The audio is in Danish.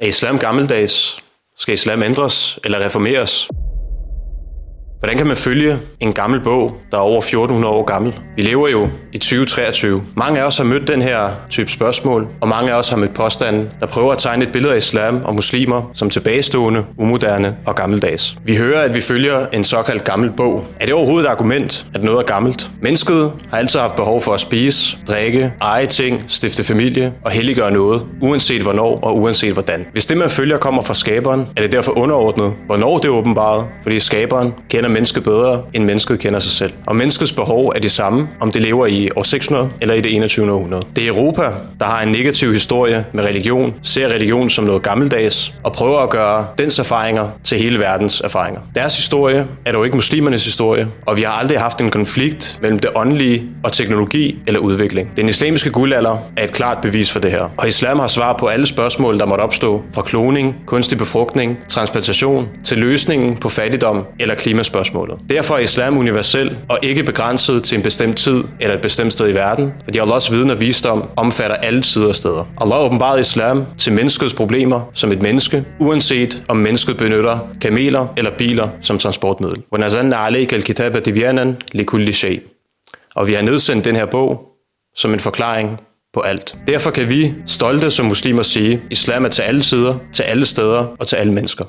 Er islam gammeldags? Skal islam ændres eller reformeres? Hvordan kan man følge en gammel bog, der er over 1400 år gammel? Vi lever jo i 2023. Mange af os har mødt den her type spørgsmål, og mange af os har mødt påstanden, der prøver at tegne et billede af islam og muslimer som tilbagestående, umoderne og gammeldags. Vi hører, at vi følger en såkaldt gammel bog. Er det overhovedet et argument, at noget er gammelt? Mennesket har altid haft behov for at spise, drikke, eje ting, stifte familie og helliggøre noget, uanset hvornår og uanset hvordan. Hvis det, man følger, kommer fra skaberen, er det derfor underordnet, hvornår det er åbenbart, fordi skaberen kender kender mennesket bedre, end mennesket kender sig selv. Og menneskets behov er de samme, om det lever i år 600 eller i det 21. århundrede. Det er Europa, der har en negativ historie med religion, ser religion som noget gammeldags, og prøver at gøre dens erfaringer til hele verdens erfaringer. Deres historie er dog ikke muslimernes historie, og vi har aldrig haft en konflikt mellem det åndelige og teknologi eller udvikling. Den islamiske guldalder er et klart bevis for det her. Og islam har svar på alle spørgsmål, der måtte opstå, fra kloning, kunstig befrugtning, transplantation, til løsningen på fattigdom eller klimaspørgsmål spørgsmålet. Derfor er islam universel og ikke begrænset til en bestemt tid eller et bestemt sted i verden, fordi Allahs viden og visdom omfatter alle tider og steder. Allah åbenbarede islam til menneskets problemer som et menneske, uanset om mennesket benytter kameler eller biler som transportmiddel. Og vi har nedsendt den her bog som en forklaring på alt. Derfor kan vi stolte som muslimer sige, islam er til alle sider, til alle steder og til alle mennesker.